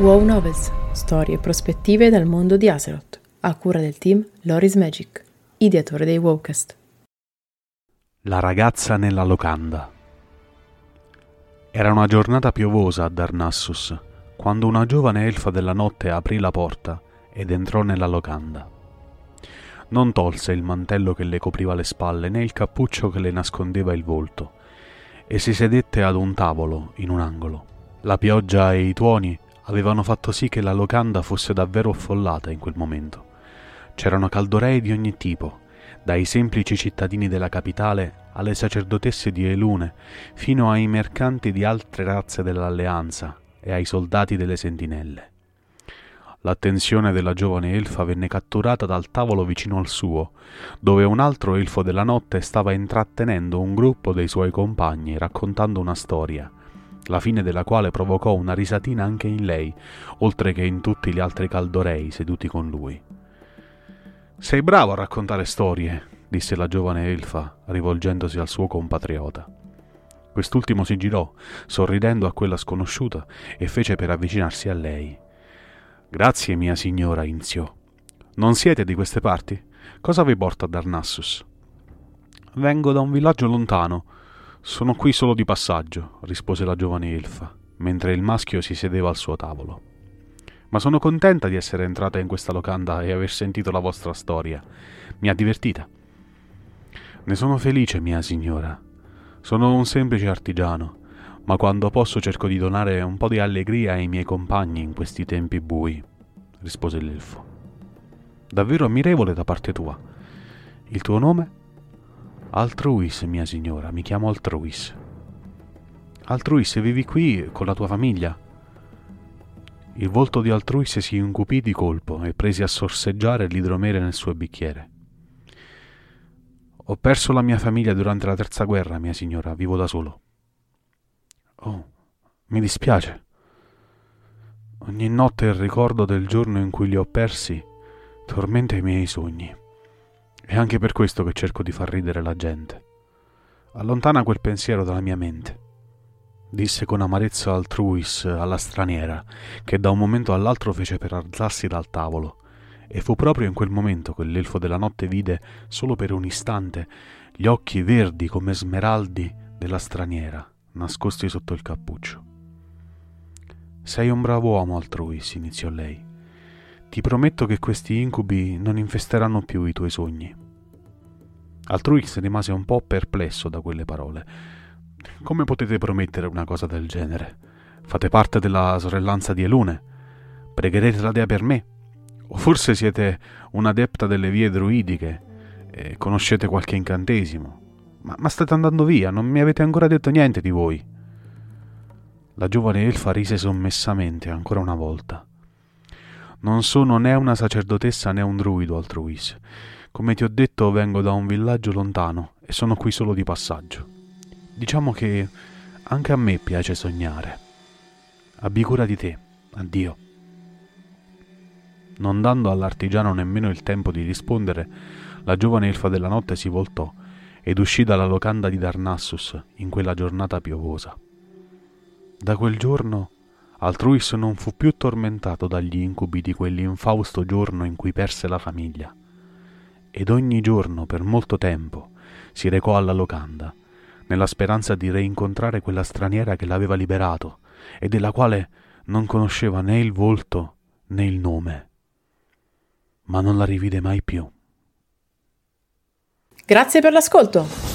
Wow Novels, storie e prospettive dal mondo di Azeroth, a cura del team Loris Magic, ideatore dei Wowcast. La ragazza nella locanda. Era una giornata piovosa a Darnassus, quando una giovane elfa della notte aprì la porta ed entrò nella locanda. Non tolse il mantello che le copriva le spalle né il cappuccio che le nascondeva il volto, e si sedette ad un tavolo in un angolo. La pioggia e i tuoni avevano fatto sì che la locanda fosse davvero affollata in quel momento. C'erano caldorei di ogni tipo, dai semplici cittadini della capitale alle sacerdotesse di Elune, fino ai mercanti di altre razze dell'alleanza e ai soldati delle sentinelle. L'attenzione della giovane elfa venne catturata dal tavolo vicino al suo, dove un altro elfo della notte stava intrattenendo un gruppo dei suoi compagni raccontando una storia la fine della quale provocò una risatina anche in lei, oltre che in tutti gli altri caldorei seduti con lui. Sei bravo a raccontare storie, disse la giovane elfa, rivolgendosi al suo compatriota. Quest'ultimo si girò, sorridendo a quella sconosciuta, e fece per avvicinarsi a lei. Grazie, mia signora, iniziò. Non siete di queste parti? Cosa vi porta a Darnassus? Vengo da un villaggio lontano, sono qui solo di passaggio, rispose la giovane elfa, mentre il maschio si sedeva al suo tavolo. Ma sono contenta di essere entrata in questa locanda e aver sentito la vostra storia. Mi ha divertita. Ne sono felice, mia signora. Sono un semplice artigiano, ma quando posso cerco di donare un po' di allegria ai miei compagni in questi tempi bui, rispose l'elfo. Davvero ammirevole da parte tua. Il tuo nome? Altruis, mia signora, mi chiamo Altruis. Altruis, vivi qui con la tua famiglia? Il volto di Altruis si incupì di colpo e prese a sorseggiare l'idromere nel suo bicchiere. Ho perso la mia famiglia durante la terza guerra, mia signora, vivo da solo. Oh, mi dispiace. Ogni notte il ricordo del giorno in cui li ho persi tormenta i miei sogni. È anche per questo che cerco di far ridere la gente. Allontana quel pensiero dalla mia mente. Disse con amarezza Altruis alla straniera, che da un momento all'altro fece per alzarsi dal tavolo. E fu proprio in quel momento che l'elfo della notte vide, solo per un istante, gli occhi verdi come smeraldi della straniera, nascosti sotto il cappuccio. Sei un bravo uomo, Altruis, iniziò lei. Ti prometto che questi incubi non infesteranno più i tuoi sogni. Altruix rimase un po' perplesso da quelle parole. Come potete promettere una cosa del genere? Fate parte della sorellanza di Elune? Pregherete la dea per me? O forse siete un'adepta delle vie druidiche e conoscete qualche incantesimo? Ma, ma state andando via, non mi avete ancora detto niente di voi. La giovane elfa rise sommessamente ancora una volta. Non sono né una sacerdotessa né un druido altruis. Come ti ho detto, vengo da un villaggio lontano e sono qui solo di passaggio. Diciamo che anche a me piace sognare. Abbi cura di te. Addio. Non dando all'artigiano nemmeno il tempo di rispondere, la giovane elfa della notte si voltò ed uscì dalla locanda di Darnassus in quella giornata piovosa. Da quel giorno Altruis non fu più tormentato dagli incubi di quell'infausto giorno in cui perse la famiglia, ed ogni giorno per molto tempo si recò alla locanda, nella speranza di reincontrare quella straniera che l'aveva liberato e della quale non conosceva né il volto né il nome, ma non la rivide mai più. Grazie per l'ascolto!